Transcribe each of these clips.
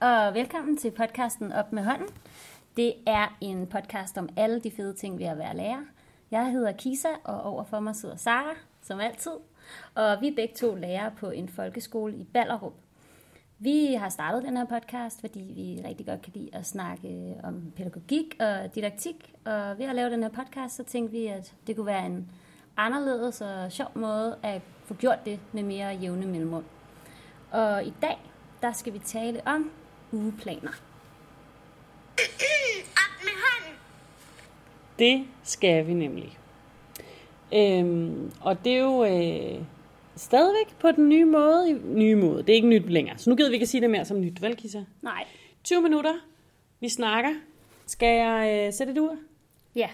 og velkommen til podcasten Op med hånden. Det er en podcast om alle de fede ting ved at være lærer. Jeg hedder Kisa, og overfor mig sidder Sara, som altid. Og vi er begge to lærere på en folkeskole i Ballerup. Vi har startet den her podcast, fordi vi rigtig godt kan lide at snakke om pædagogik og didaktik. Og ved at lave den her podcast, så tænkte vi, at det kunne være en anderledes og sjov måde at få gjort det med mere jævne mellemrum. Og i dag, der skal vi tale om ugeplaner. Op med hånden. Det skal vi nemlig. Øhm, og det er jo øh, stadigvæk på den nye måde. Nye måde. Det er ikke nyt længere. Så nu gider vi ikke sige det mere som nyt, vel Kissa? Nej. 20 minutter. Vi snakker. Skal jeg øh, sætte et ur? Ja,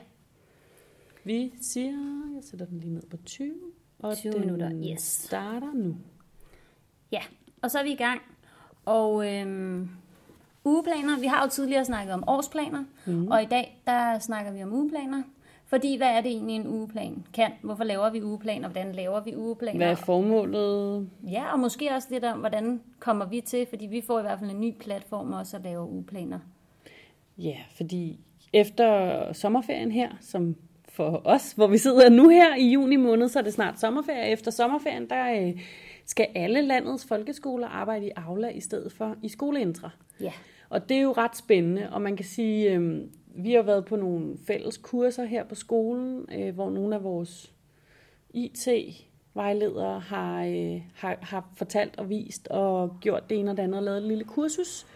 Vi siger, jeg sætter den lige ned på 20. Og 20 den minutter, yes. starter nu. ja. Og så er vi i gang. Og øhm, ugeplaner, vi har jo tidligere snakket om årsplaner, mm. og i dag, der snakker vi om ugeplaner. Fordi, hvad er det egentlig en ugeplan kan? Hvorfor laver vi ugeplaner? Hvordan laver vi ugeplaner? Hvad er formålet? Ja, og måske også lidt om, hvordan kommer vi til, fordi vi får i hvert fald en ny platform også at lave ugeplaner. Ja, fordi efter sommerferien her, som for os, hvor vi sidder nu her i juni måned, så er det snart sommerferie. Efter sommerferien, der øh, skal alle landets folkeskoler arbejde i Aula i stedet for i skoleintra. Ja. Og det er jo ret spændende, og man kan sige, øh, vi har været på nogle fælles kurser her på skolen, øh, hvor nogle af vores IT-vejledere har, øh, har, har fortalt og vist og gjort det ene og det andet og lavet et lille kursus.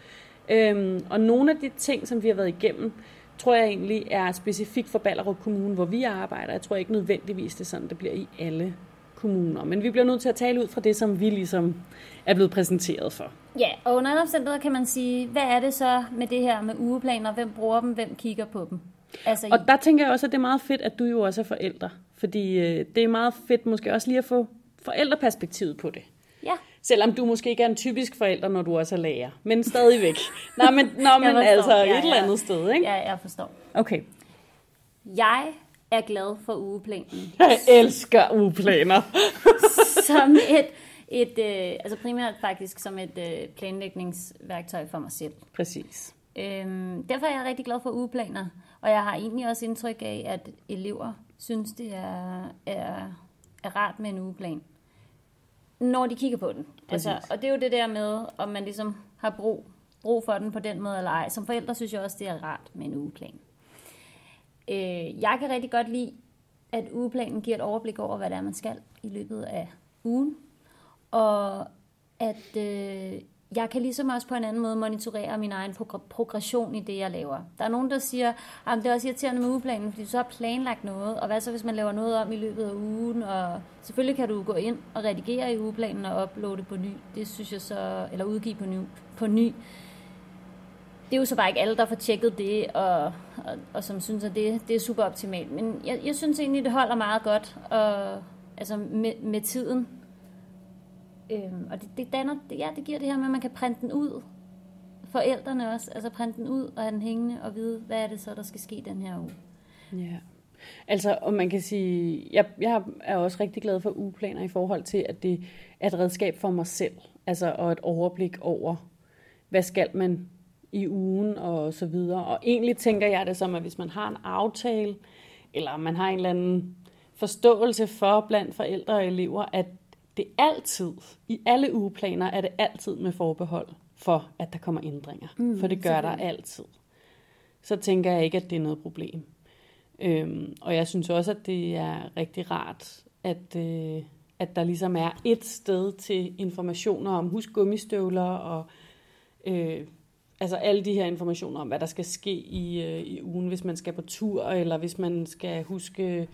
Øhm, og nogle af de ting, som vi har været igennem, tror jeg egentlig er specifikt for Ballerup Kommune, hvor vi arbejder. Jeg tror ikke nødvendigvis, det er sådan, det bliver i alle kommuner. Men vi bliver nødt til at tale ud fra det, som vi ligesom er blevet præsenteret for. Ja, og under alle omstændigheder kan man sige, hvad er det så med det her med ugeplaner? Hvem bruger dem? Hvem kigger på dem? Altså, Og der tænker jeg også, at det er meget fedt, at du jo også er forældre. Fordi øh, det er meget fedt måske også lige at få forældreperspektivet på det. Ja, Selvom du måske ikke er en typisk forælder, når du også er lærer. Men stadigvæk. Nå, men, nå, men altså Ja, et eller andet sted, ikke? ja, jeg forstår. Okay. Jeg er glad for ugeplanen Jeg elsker ugeplaner. som et, et øh, altså primært faktisk som et øh, planlægningsværktøj for mig selv. Præcis. Øhm, derfor er jeg rigtig glad for ugeplaner, og jeg har egentlig også indtryk af, at elever synes, det er, er, er rart med en ugeplan, når de kigger på den. Altså, og det er jo det der med, om man ligesom har brug, brug for den på den måde eller ej. Som forældre synes jeg også, det er rart med en ugeplan. Øh, jeg kan rigtig godt lide, at ugeplanen giver et overblik over, hvad det er, man skal i løbet af ugen. Og at øh, jeg kan ligesom også på en anden måde monitorere min egen progression i det, jeg laver. Der er nogen, der siger, at det er også irriterende med ugeplanen, fordi du så har planlagt noget, og hvad så, hvis man laver noget om i løbet af ugen, og selvfølgelig kan du gå ind og redigere i ugeplanen og uploade på ny. Det synes jeg så, eller udgive på ny. På ny. Det er jo så bare ikke alle, der får tjekket det, og, og, og som synes, at det, det er super optimalt. Men jeg, jeg synes egentlig, det holder meget godt og, altså med, med tiden. Øhm, og det, det, danner, det, ja, det giver det her med, at man kan printe den ud. Forældrene også, altså printe den ud og have den hængende og vide, hvad er det så, der skal ske den her uge. Ja. Altså, og man kan sige, jeg, jeg er også rigtig glad for ugeplaner i forhold til, at det er et redskab for mig selv. Altså, og et overblik over, hvad skal man i ugen og så videre. Og egentlig tænker jeg det som, at hvis man har en aftale, eller man har en eller anden forståelse for blandt forældre og elever, at det altid, i alle ugeplaner, er det altid med forbehold for, at der kommer ændringer. Mm, for det gør der altid. Så tænker jeg ikke, at det er noget problem. Øhm, og jeg synes også, at det er rigtig rart, at, øh, at der ligesom er et sted til informationer om husk gummistøvler og øh, altså alle de her informationer om, hvad der skal ske i, øh, i ugen, hvis man skal på tur, eller hvis man skal huske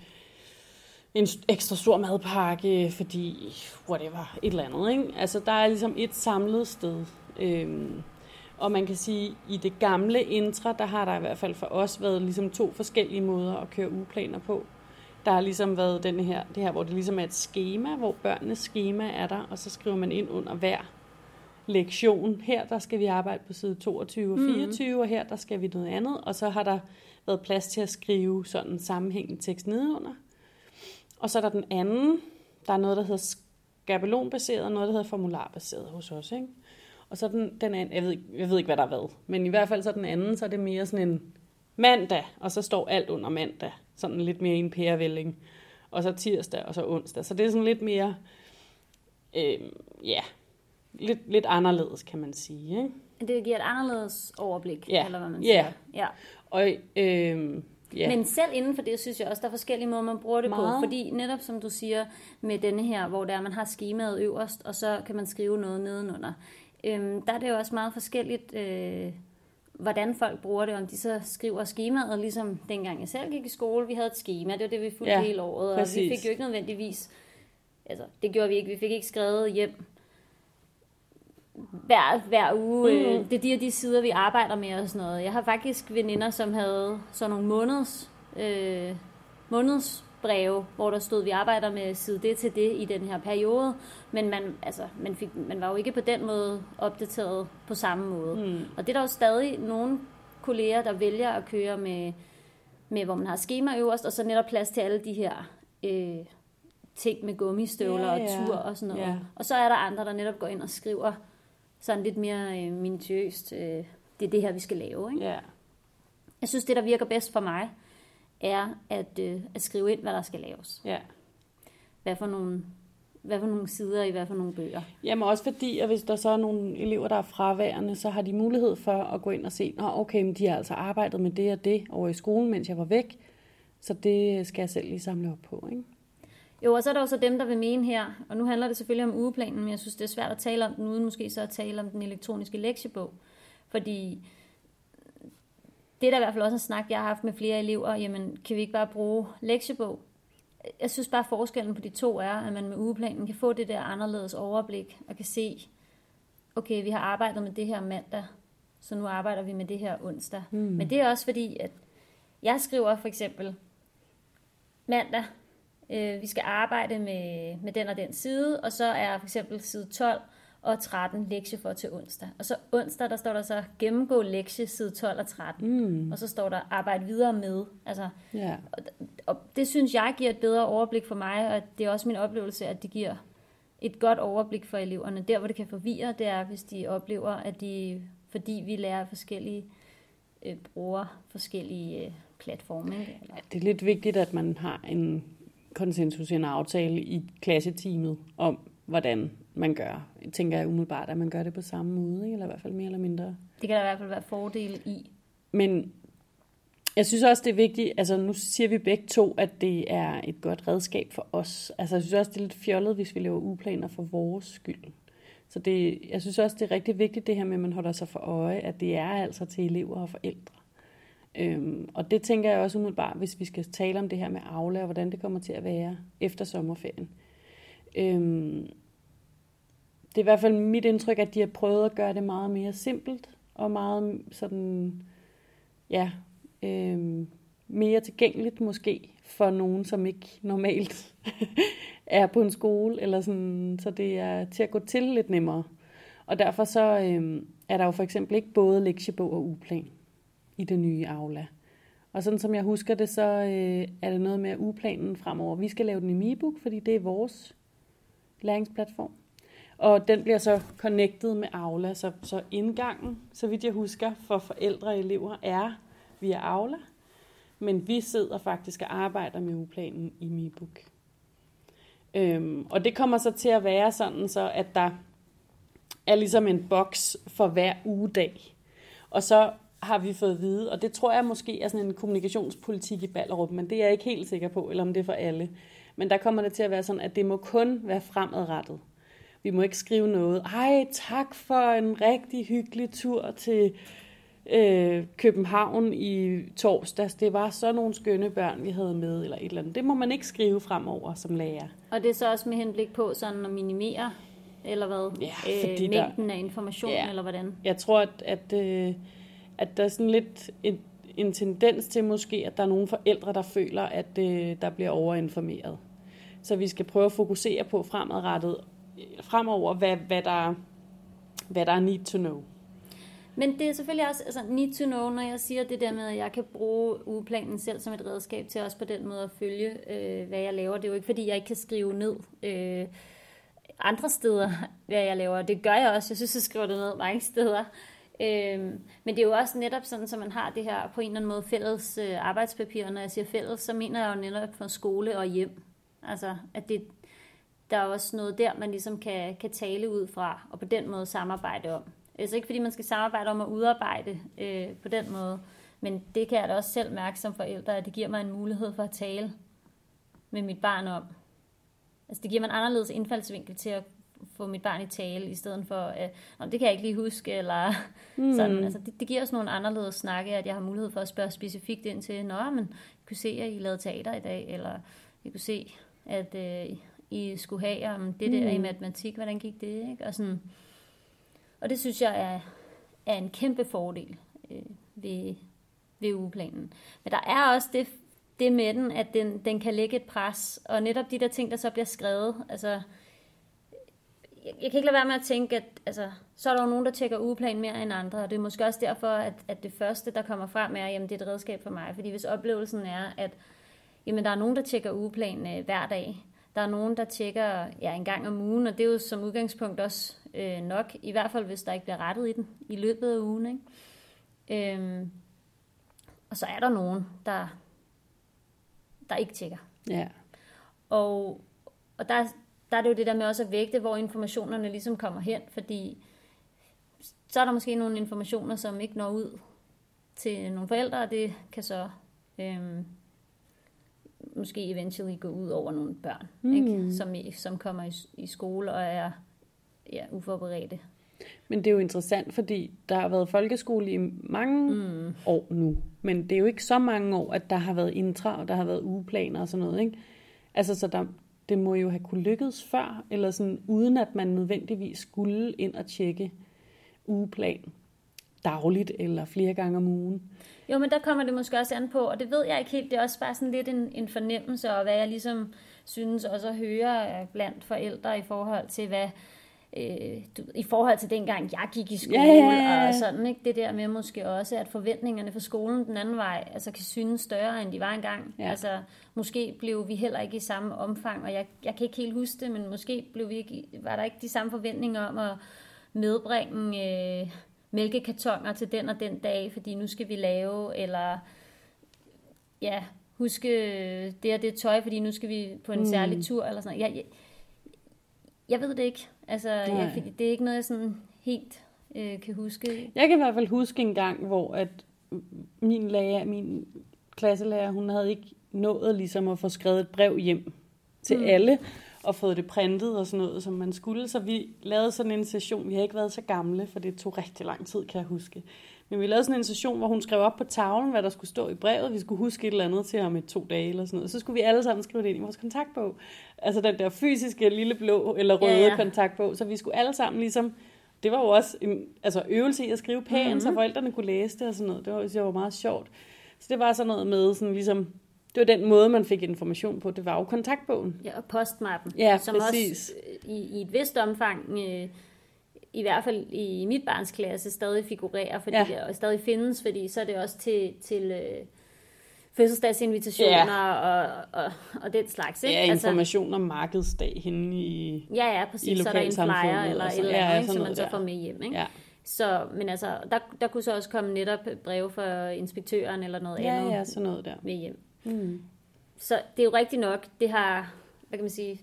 en ekstra stor madpakke, fordi whatever, et eller andet. Ikke? Altså, der er ligesom et samlet sted. Øhm, og man kan sige, i det gamle intra, der har der i hvert fald for os været ligesom to forskellige måder at køre ugeplaner på. Der har ligesom været den her, det her, hvor det ligesom er et schema, hvor børnenes schema er der, og så skriver man ind under hver lektion. Her der skal vi arbejde på side 22 og 24, mm. og her der skal vi noget andet. Og så har der været plads til at skrive sådan en sammenhængende tekst nedenunder. Og så er der den anden, der er noget, der hedder skabelonbaseret, og noget, der hedder formularbaseret hos os. Ikke? Og så den, den anden, jeg ved, ikke, jeg ved ikke, hvad der er hvad, men i hvert fald så den anden, så er det mere sådan en mandag, og så står alt under mandag. Sådan lidt mere en pærevælling. Og så tirsdag, og så onsdag. Så det er sådan lidt mere, øh, ja, lidt, lidt anderledes, kan man sige. Ikke? Det giver et anderledes overblik, Ja. eller hvad man Ja. siger. Ja. Og øh, ja, Men selv inden for det, synes jeg også, der er forskellige måder, man bruger det Meget. på. Fordi netop som du siger med denne her, hvor der man har skemaet øverst, og så kan man skrive noget nedenunder. Øhm, der er det jo også meget forskelligt, øh, hvordan folk bruger det. Om de så skriver skemaet, ligesom dengang jeg selv gik i skole. Vi havde et schema, det var det, vi fulgte Ja, hele året. Og vi præcis. fik jo ikke nødvendigvis... Altså, det gjorde vi ikke. Vi fik ikke skrevet hjem hver, hver uge. Mm. Det er de og de sider, vi arbejder med og sådan noget. Jeg har faktisk veninder, som havde sådan nogle måneds, øh, månedsbreve, hvor der stod, at vi arbejder med side det til det i den her periode. Men man, altså, man, fik, man var jo ikke på den måde opdateret på samme måde. Mm. Og det er der jo stadig nogle kolleger, der vælger at køre med, med hvor man har schema øverst, og så netop plads til alle de her øh, ting med gummistøvler Ja, og ja. tur og sådan noget. Ja. Og så er der andre, der netop går ind og skriver sådan lidt mere øh, minutiøst, øh, det er det her, vi skal lave. Ikke? ja. Jeg synes, det, der virker bedst for mig, er at, øh, at skrive ind, hvad der skal laves. ja. Hvad for nogle, hvad for nogle sider i hvad for nogle bøger. Jamen også fordi, at hvis der så er nogle elever, der er fraværende, så har de mulighed for at gå ind og se, Nå, okay, men de har altså arbejdet med det og det over i skolen, mens jeg var væk. Så det skal jeg selv lige samle op på, ikke? Jo, og så er der jo så dem, der vil mene her, og nu handler det selvfølgelig om ugeplanen, men jeg synes, det er svært at tale om den, uden måske så at tale om den elektroniske lektiebog. Fordi det er der i hvert fald også en snak, jeg har haft med flere elever, jamen kan vi ikke bare bruge lektiebog? Jeg synes bare, forskellen på de to er, at man med ugeplanen kan få det der anderledes overblik, og kan se, okay, vi har arbejdet med det her mandag, så nu arbejder vi med det her onsdag. Mm. Men det er også fordi, at jeg skriver for eksempel mandag, øh, vi skal arbejde med, med den og den side, og så er for eksempel side 12 og 13 lektie for til onsdag. Og så onsdag, der står der så gennemgå lektie side 12 og 13, mm. og så står der arbejde videre med. Altså, Ja. og det synes jeg giver et bedre overblik for mig, og det er også min oplevelse, at det giver et godt overblik for eleverne. Der, hvor det kan forvirre, det er, hvis de oplever, at de, fordi vi lærer forskellige, øh, bruger forskellige øh, platforme. Eller, Det er lidt vigtigt, at man har en konsensus, en aftale i klasseteamet om, hvordan man gør. Jeg tænker jeg umiddelbart, at man gør det på samme måde, ikke? eller i hvert fald mere eller mindre. det kan der i hvert fald være fordele i. Men jeg synes også, det er vigtigt, altså nu siger vi begge to, at det er et godt redskab for os. Altså jeg synes også, det er lidt fjollet, hvis vi laver uplaner for vores skyld. Så det, jeg synes også, det er rigtig vigtigt det her med, at man holder sig for øje, at det er altså til elever og forældre. Øhm, og det tænker jeg også umiddelbart, hvis vi skal tale om det her med Aula, og hvordan det kommer til at være efter sommerferien. Øhm, det er i hvert fald mit indtryk, at de har prøvet at gøre det meget mere simpelt, og meget sådan, ja, øhm, mere tilgængeligt måske for nogen, som ikke normalt er på en skole, eller sådan, så det er til at gå til lidt nemmere. Og derfor så øhm, er der jo for eksempel ikke både lektiebog og ugeplan i det nye Aula. Og sådan som jeg husker det, så øh, er det noget med uplanen fremover. Vi skal lave den i MiBook, fordi det er vores læringsplatform. Og den bliver så connected med Aula, så, så indgangen, så vidt jeg husker, for forældre og elever er via Aula. Men vi sidder faktisk og arbejder med uplanen i MiBook. Øhm, og det kommer så til at være sådan, så at der er ligesom en boks for hver ugedag. Og så har vi fået at vide, og det tror jeg måske er sådan en kommunikationspolitik i Ballerup, men det er jeg ikke helt sikker på, eller om det er for alle. Men der kommer det til at være sådan, at det må kun være fremadrettet. Vi må ikke skrive noget, ej tak for en rigtig hyggelig tur til øh, København i torsdags. Det var så nogle skønne børn, vi havde med, eller et eller andet. Det må man ikke skrive fremover som lærer. Og det er så også med henblik på sådan at minimere, eller hvad? Øh, Ja, fordi der- mængden af information, Ja. eller hvordan? Jeg tror, at, at, øh, at der er sådan lidt en, en tendens til måske, at der er nogle forældre, der føler, at øh, der bliver overinformeret. Så vi skal prøve at fokusere på fremadrettet, fremover, hvad, hvad, der, hvad der er need to know. Men det er selvfølgelig også altså, need to know, når jeg siger det der med, at jeg kan bruge ugeplanen selv som et redskab til også på den måde at følge, øh, hvad jeg laver. Det er jo ikke, fordi jeg ikke kan skrive ned. Øh, andre steder, hvad jeg laver. Det gør jeg også. Jeg synes, jeg skriver det ned mange steder. Øhm, men det er jo også netop sådan, så man har det her på en eller anden måde fælles øh, arbejdspapir. Når jeg siger fælles, så mener jeg jo netop fra skole og hjem. Altså, at det, der er også noget der, man ligesom kan, kan tale ud fra, og på den måde samarbejde om. Altså ikke fordi man skal samarbejde om at udarbejde øh, på den måde, men det kan jeg da også selv mærke som forældre, at det giver mig en mulighed for at tale med mit barn om. Altså det giver mig en anderledes indfaldsvinkel til at få mit barn i tale, i stedet for, at det kan jeg ikke lige huske, eller mm. sådan. Altså, det, det giver os nogle anderledes snakke, at jeg har mulighed for at spørge specifikt ind til, nå, men jeg kunne se, at I lavede teater i dag, eller jeg kunne se, at øh, I skulle have om det der mm. i matematik, hvordan gik det, ikke? Og, sådan. og det synes jeg er, er en kæmpe fordel øh, ved, ved ugeplanen. Men der er også det, det med den, at den, den kan lægge et pres, og netop de der ting, der så bliver skrevet, altså jeg, jeg kan ikke lade være med at tænke, at altså, så er der jo nogen, der tjekker ugeplan mere end andre, og det er måske også derfor, at, at det første, der kommer frem, er, jamen det er et redskab for mig. Fordi hvis oplevelsen er, at jamen, der er nogen, der tjekker ugeplan øh, hver dag, der er nogen, der tjekker ja, en gang om ugen, og det er jo som udgangspunkt også øh, nok, i hvert fald hvis der ikke bliver rettet i den i løbet af ugen. Ikke? Øhm, og så er der nogen, der, der ikke tjekker. Ja. Og, og der, der er det jo det der med også at vægte, hvor informationerne ligesom kommer hen, fordi så er der måske nogle informationer, som ikke når ud til nogle forældre, og det kan så øhm, måske eventually gå ud over nogle børn, mm. ikke? Som, som kommer i, i skole og er ja, uforberedte. Men det er jo interessant, fordi der har været folkeskole i mange mm. år nu, men det er jo ikke så mange år, at der har været intra, og der har været ugeplaner og sådan noget, ikke? Altså, så der, det må jo have kunne lykkes før, eller sådan, uden at man nødvendigvis skulle ind og tjekke ugeplan dagligt eller flere gange om ugen. Jo, men der kommer det måske også an på, og det ved jeg ikke helt, det er også bare sådan lidt en, en fornemmelse, og hvad jeg ligesom synes også at høre blandt forældre i forhold til, hvad, øh, du, i forhold til dengang jeg gik i skole, ja. og sådan, ikke? Det der med måske også, at forventningerne for skolen den anden vej, altså kan synes større, end de var engang. Ja. Altså, måske blev vi heller ikke i samme omfang, og jeg, jeg kan ikke helt huske det, men måske blev vi ikke, var der ikke de samme forventninger om at medbringe øh, mælkekartoner til den og den dag, fordi nu skal vi lave, eller ja, huske det og det tøj, fordi nu skal vi på en mm. særlig tur, eller sådan noget. Jeg, jeg, jeg ved det ikke. Altså, jeg, det er ikke noget, jeg sådan helt øh, kan huske. Jeg kan i hvert fald huske en gang, hvor at min lærer, min klasselærer, hun havde ikke nået ligesom at få skrevet et brev hjem til mm. alle, og fået det printet og sådan noget, som man skulle. Så vi lavede sådan en session. Vi har ikke været så gamle, for det tog rigtig lang tid, kan jeg huske. Men vi lavede sådan en session, hvor hun skrev op på tavlen, hvad der skulle stå i brevet. Vi skulle huske et eller andet til om et to dage eller sådan noget. Så skulle vi alle sammen skrive det ind i vores kontaktbog. Altså den der fysiske lille blå eller røde ja, ja. kontaktbog. Så vi skulle alle sammen ligesom... Det var jo også en altså øvelse i at skrive pænt, mm-hmm. så forældrene kunne læse det og sådan noget. Det var, det var meget sjovt. Så det var sådan noget med sådan ligesom det var den måde, man fik information på. Det var jo kontaktbogen. Ja, og postmappen. Ja, som præcis. også øh, i, i et vist omfang, øh, i hvert fald i mit barns klasse, stadig figurerer, fordi, ja. og stadig findes, fordi så er det også til, til øh, fødselsdagsinvitationer ja. og, og, og den slags. Ikke? Ja, altså- information altså, om markedsdag henne i Ja, ja, præcis. Så er der en flyer eller et eller andet, ja, som man så får med hjem. Ikke? Ja. Så, men altså, der, der kunne så også komme netop breve fra inspektøren eller noget ja, andet ja, sådan noget der. med hjem. Mm. Så det er jo rigtigt nok, det har, hvad kan man sige,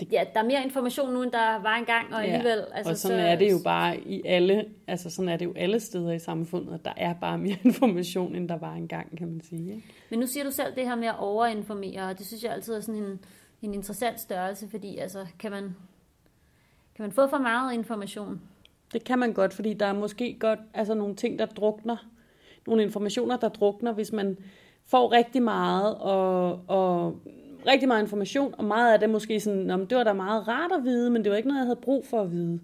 det... ja, der er mere information nu, end der var engang, og alligevel... Ja, altså, og sådan så... er det jo bare i alle, altså sådan er det jo alle steder i samfundet, at der er bare mere information, end der var engang, kan man sige. Ikke? Men nu siger du selv det her med at overinformere, og det synes jeg altid er sådan en, en interessant størrelse, fordi altså, kan man, kan man få for meget information? Det kan man godt, fordi der er måske godt altså nogle ting, der drukner, nogle informationer, der drukner, hvis man får rigtig meget, og, og rigtig meget information, og meget af det måske sådan, om det var da meget rart at vide, men det var ikke noget, jeg havde brug for at vide.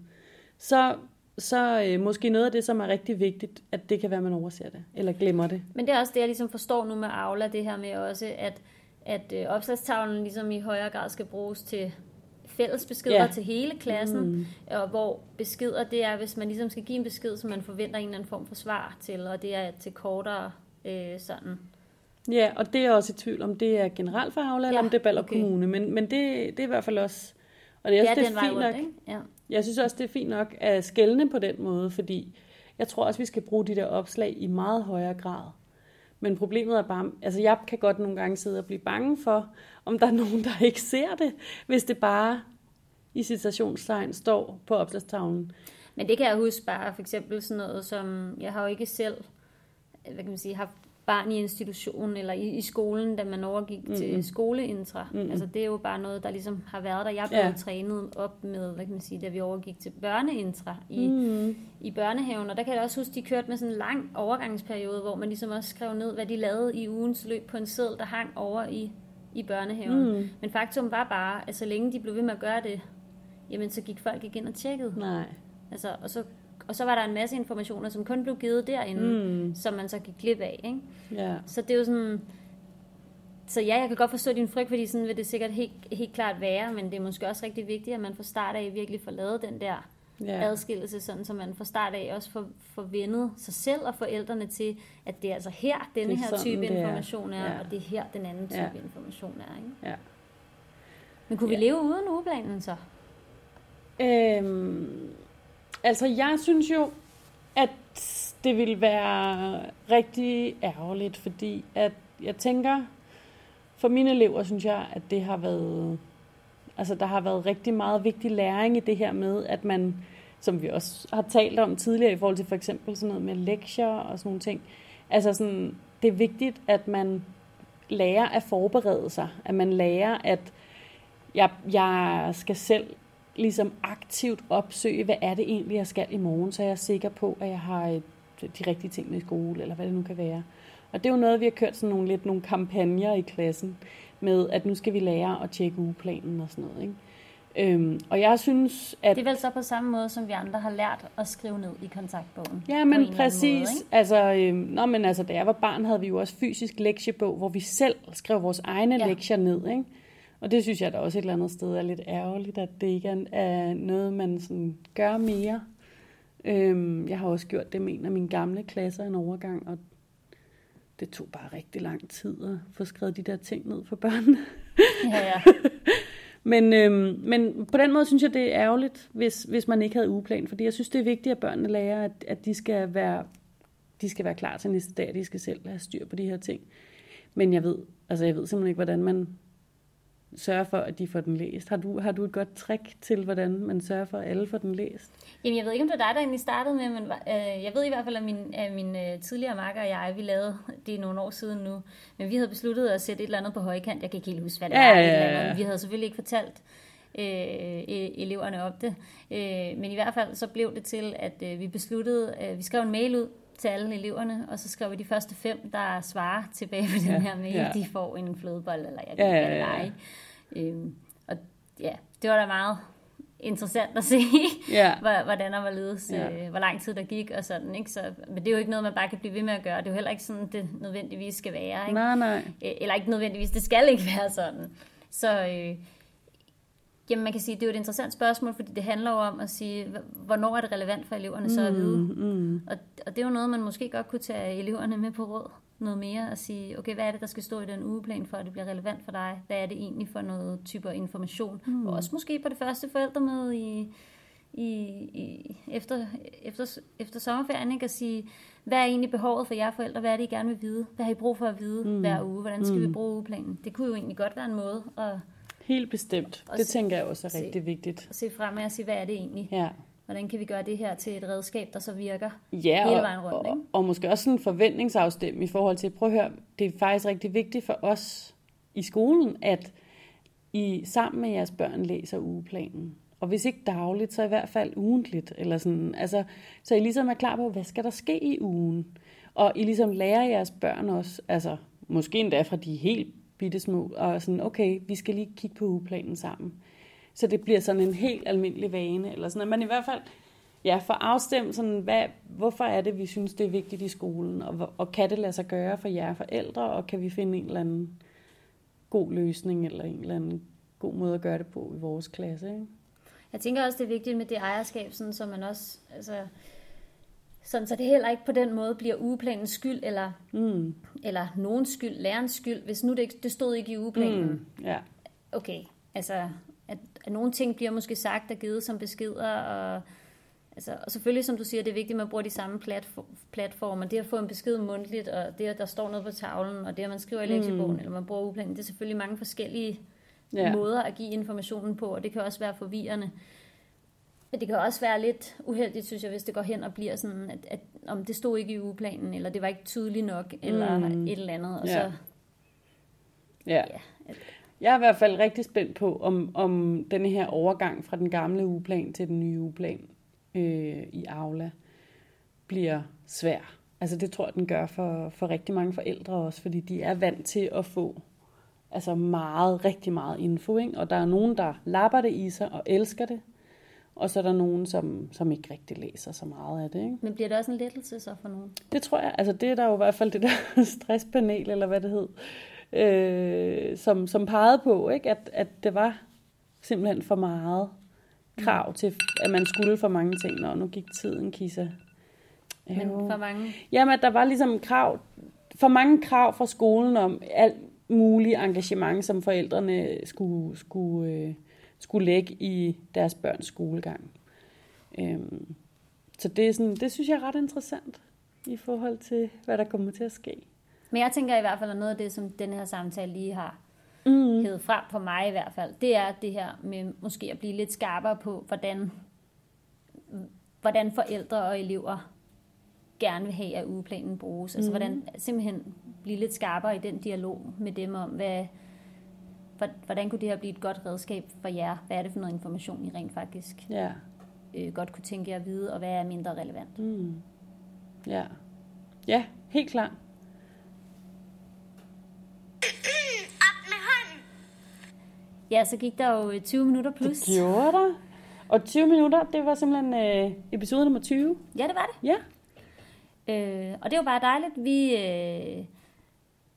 Så, så øh, måske noget af det, som er rigtig vigtigt, at det kan være, at man overser det, eller glemmer det. Men det er også det, jeg ligesom forstår nu med Aula, det her med også, at, at øh, opslagstavlen ligesom i højere grad skal bruges til fælles beskeder ja. til hele klassen, mm. og hvor beskeder, det er, hvis man ligesom skal give en besked, som man forventer en eller anden form for svar til, og det er til kortere øh, sådan Ja, og det er også i tvivl, om det er generelt for Havla, ja, eller om det er Baller okay. Kommune. Men, men det, det er i hvert fald også Og det er, Ja, det er fint rundt, nok. ikke? Ja. Jeg synes også, det er fint nok at skælne på den måde, fordi jeg tror også, vi skal bruge de der opslag i meget højere grad. Men problemet er bare, altså jeg kan godt nogle gange sidde og blive bange for, om der er nogen, der ikke ser det, hvis det bare i citationstegn står på opslagstavlen. Men det kan jeg huske bare, for eksempel sådan noget som, jeg har jo ikke selv, hvad kan man sige, haft barn i institutionen eller i, i skolen, da man overgik mm-hmm. til skoleintra. Mm-hmm. Altså det er jo bare noget, der ligesom har været der. Jeg blev Ja. trænet op med, hvad kan man sige, da vi overgik til børneintra i, mm-hmm. i børnehaven. Og der kan jeg også huske, de kørte med sådan en lang overgangsperiode, hvor man ligesom også skrev ned, hvad de lavede i ugens løb på en seddel, der hang over i, i børnehaven. Mm. Men faktum var bare, at så længe de blev ved med at gøre det, jamen så gik folk ikke ind og tjekkede. Nej. Altså, og, så, og så var der en masse informationer, som kun blev givet derinde, mm. som man så gik glip af. Ikke? Ja. Så det er jo sådan... Så ja, jeg kan godt forstå din frygt, fordi sådan vil det sikkert helt, helt klart være, men det er måske også rigtig vigtigt, at man fra start af virkelig får lavet den der Ja. adskillelse, sådan, så man fra start af også får, får vendet sig selv og forældrene til, at det er altså her, denne er her sådan, type er. information er, Ja. og det er her, den anden type Ja. information er. Ikke? Ja. Men kunne vi Ja. leve uden ugeplanen så? Øhm, altså, jeg synes jo, at det ville være rigtig ærgerligt, fordi at jeg tænker, for mine elever synes jeg, at det har været, altså der har været rigtig meget vigtig læring i det her med, at man, som vi også har talt om tidligere i forhold til for eksempel sådan noget med lektier og sådan nogle ting, altså sådan, det er vigtigt, at man lærer at forberede sig, at man lærer, at jeg, jeg skal selv ligesom aktivt opsøge, hvad er det egentlig, jeg skal i morgen, så jeg er sikker på, at jeg har et, de rigtige ting med i skole, eller hvad det nu kan være. Og det er jo noget, vi har kørt sådan nogle, lidt nogle kampagner i klassen, med at nu skal vi lære at tjekke ugeplanen og sådan noget. Ikke? Øhm, og jeg synes, at... Det er vel så på samme måde, som vi andre har lært at skrive ned i kontaktbogen. Ja, men præcis. måde, ikke? altså, øhm, nå, men altså, da jeg var barn, havde vi jo også fysisk lektiebog, hvor vi selv skrev vores egne. Ja. lektier ned, ikke? Og det synes jeg da også et eller andet sted er lidt ærgerligt, at det ikke er, noget, man sådan gør mere. Øhm, jeg har også gjort det med en af mine gamle klasser en overgang, og det tog bare rigtig lang tid at få skrevet de der ting ned for børnene. Ja, ja. Men, øhm, men på den måde synes jeg, det er ærgerligt, hvis, hvis man ikke havde ugeplan. Fordi jeg synes, det er vigtigt, at børnene lærer, at, at de, skal være, de skal være klar til næste dag. De skal selv have styr på de her ting. Men jeg ved, altså jeg ved simpelthen ikke, hvordan man sørger for, at de får den læst. Har du, har du et godt trick til, hvordan man sørger for, at alle får den læst? Jamen, jeg ved ikke, om det var dig, der egentlig startede med, men øh, jeg ved i hvert fald, at min, at min øh, tidligere makker og jeg, vi lavede det er nogle år siden nu, men vi havde besluttet at sætte et eller andet på højkant. Jeg kan ikke helt huske, hvad det Ja, var. ja, ja, ja. Vi havde selvfølgelig ikke fortalt øh, e- eleverne om det, øh, men i hvert fald så blev det til, at øh, vi besluttede, at vi skrev en mail ud til alle eleverne, og så skrev vi de første fem, der svarer tilbage på den Ja, her mail, ja. de får en flødebold, eller jeg kan ja, ja, ja, Øhm, og ja, det var da meget interessant at se, Ja. hvor- hvordan og hvorledes, Ja. ja. øh, hvor lang tid der gik og sådan. Ikke? Så, men det er jo ikke noget, man bare kan blive ved med at gøre. Det er jo heller ikke sådan, det nødvendigvis skal være. Ikke? Nej, nej. Øh, Eller ikke nødvendigvis, det skal ikke være sådan. Så øh, jamen man kan sige, det er jo et interessant spørgsmål, fordi det handler jo om at sige, hvornår er det relevant for eleverne så at vide. Mm, Og, og det er jo noget, man måske godt kunne tage eleverne med på råd noget mere og sige, okay, hvad er det, der skal stå i den ugeplan, for at det bliver relevant for dig? Hvad er det egentlig for noget typer information? Mm. Og også måske på det første forældremøde i, i, i, efter, efter, efter sommerferien, ikke? at sige, hvad er egentlig behovet for jer forældre? Hvad er det, I gerne vil vide? Hvad har I brug for at vide mm. hver uge? Hvordan skal mm. vi bruge ugeplanen? Det kunne jo egentlig godt være en måde at, Helt bestemt. Og Det se- tænker jeg også er se- rigtig vigtigt. at se fremad og sige, hvad er det egentlig? Ja. Hvordan kan vi gøre det her til et redskab, der så virker? Ja, hele vejen rundt, og, ikke? og måske også sådan en forventningsafstemning i forhold til, prøv at høre, det er faktisk rigtig vigtigt for os i skolen, at I sammen med jeres børn læser ugeplanen. Og hvis ikke dagligt, så i hvert fald ugentligt. Eller sådan, altså, så I ligesom er klar på, hvad skal der ske i ugen? Og I ligesom lærer jeres børn også, altså måske endda fra de helt bitte små, og sådan, okay, vi skal lige kigge på ugeplanen sammen. Så det bliver sådan en helt almindelig vane, eller sådan, at man i hvert fald ja, får afstemt, sådan, hvad, hvorfor er det, vi synes, det er vigtigt i skolen, og, og kan det lade sig gøre for jer forældre, og kan vi finde en eller anden god løsning, eller en eller anden god måde at gøre det på i vores klasse, ikke? Jeg tænker også, det er vigtigt med det ejerskab, sådan, så man også, altså, sådan, så det heller ikke på den måde bliver ugeplanens skyld, eller, Mm. eller nogens skyld, lærerens skyld, hvis nu det, ikke, det stod ikke i ugeplanen. Mm. Ja. Okay, altså, at, at nogle ting bliver måske sagt og givet som beskeder, og, altså, og selvfølgelig, som du siger, det er vigtigt, at man bruger de samme platformer. Det at få en besked mundtligt, og det at der står noget på tavlen, og det at man skriver i lektiebogen, mm. eller man bruger uplanen, det er selvfølgelig mange forskellige ja. måder at give informationen på, og det kan også være forvirrende. Men det kan også være lidt uheldigt, synes jeg, hvis det går hen og bliver sådan, at, at om det stod ikke i ugeplanen, eller det var ikke tydeligt nok, eller mm. et eller andet. Og ja. så, ja. ja jeg er i hvert fald rigtig spændt på, om, om denne her overgang fra den gamle ugeplan til den nye ugeplan øh, i Aula bliver svær. Altså det tror jeg, den gør for, for rigtig mange forældre også, fordi de er vant til at få altså meget, rigtig meget info, ikke? og der er nogen, der lapper det i sig og elsker det, og så er der nogen, som, som ikke rigtig læser så meget af det. Ikke? Men bliver det også en lettelse så for nogen? Det tror jeg. Altså det er der jo i hvert fald det der stresspanel, eller hvad det hed, øh, som, som pegede på, ikke? At, at det var simpelthen for meget krav mm. til, at man skulle for mange ting, og nu gik tiden, Kisa. Men for mange? Jamen, at der var ligesom krav, for mange krav fra skolen om alt muligt engagement, som forældrene skulle, skulle, øh, skulle lægge i deres børns skolegang. Øhm, så det, er sådan, det synes jeg er ret interessant i forhold til, hvad der kommer til at ske. Men jeg tænker i hvert fald, at noget af det, som den her samtale lige har mm. hævet frem på mig i hvert fald, det er det her med måske at blive lidt skarpere på, hvordan, hvordan forældre og elever gerne vil have, at ugeplanen bruges. Altså mm. hvordan simpelthen blive lidt skarpere i den dialog med dem om, hvad, hvordan kunne det her blive et godt redskab for jer? Hvad er det for noget information, I rent faktisk ja. øh, godt kunne tænke jer at vide, og hvad er mindre relevant? Mm. Ja. ja, helt klart. Ja, så gik der jo 20 minutter plus. Det gjorde der. Og 20 minutter, det var simpelthen øh, episode nummer 20. Ja, det var det. Ja. Øh, og det var bare dejligt. Vi, øh,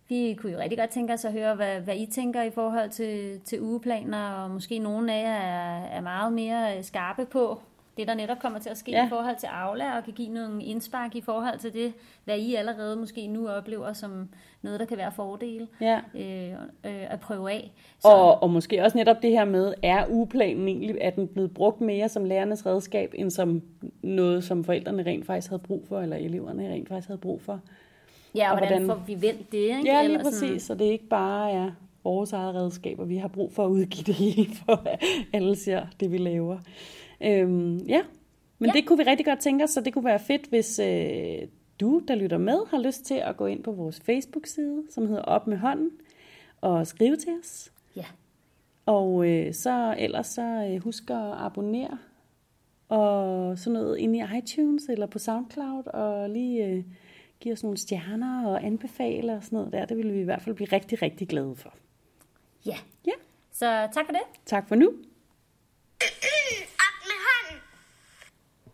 vi kunne jo rigtig godt tænke os at høre, hvad, hvad I tænker i forhold til, til ugeplaner, og måske nogle af jer er, er meget mere skarpe på, det, der netop kommer til at ske ja. i forhold til Aula, og kan give nogle indspark i forhold til det, hvad I allerede måske nu oplever som noget, der kan være fordele ja. øh, øh, at prøve af. Så. Og, og måske også netop det her med, er ugeplanen egentlig, er den blevet brugt mere som lærernes redskab, end som noget, som forældrene rent faktisk havde brug for, eller eleverne rent faktisk havde brug for? Ja, og, og hvordan, hvordan får vi vendt det? Ikke? Ja, lige eller præcis, sådan... så det er ikke bare er vores eget redskab, og vi har brug for at udgive det hele, for at alle ser det, vi laver. Øhm, ja, men ja. det kunne vi rigtig godt tænke os, så det kunne være fedt, hvis øh, du, der lytter med, har lyst til at gå ind på vores Facebook-side, som hedder Op med hånden, og skrive til os. Ja. Og øh, så ellers så øh, husk at abonnere og sådan noget ind i iTunes eller på SoundCloud, og lige øh, give os nogle stjerner og anbefale og sådan noget der. Det ville vi i hvert fald blive rigtig, rigtig glade for. Ja. Ja. Så tak for det. Tak for nu.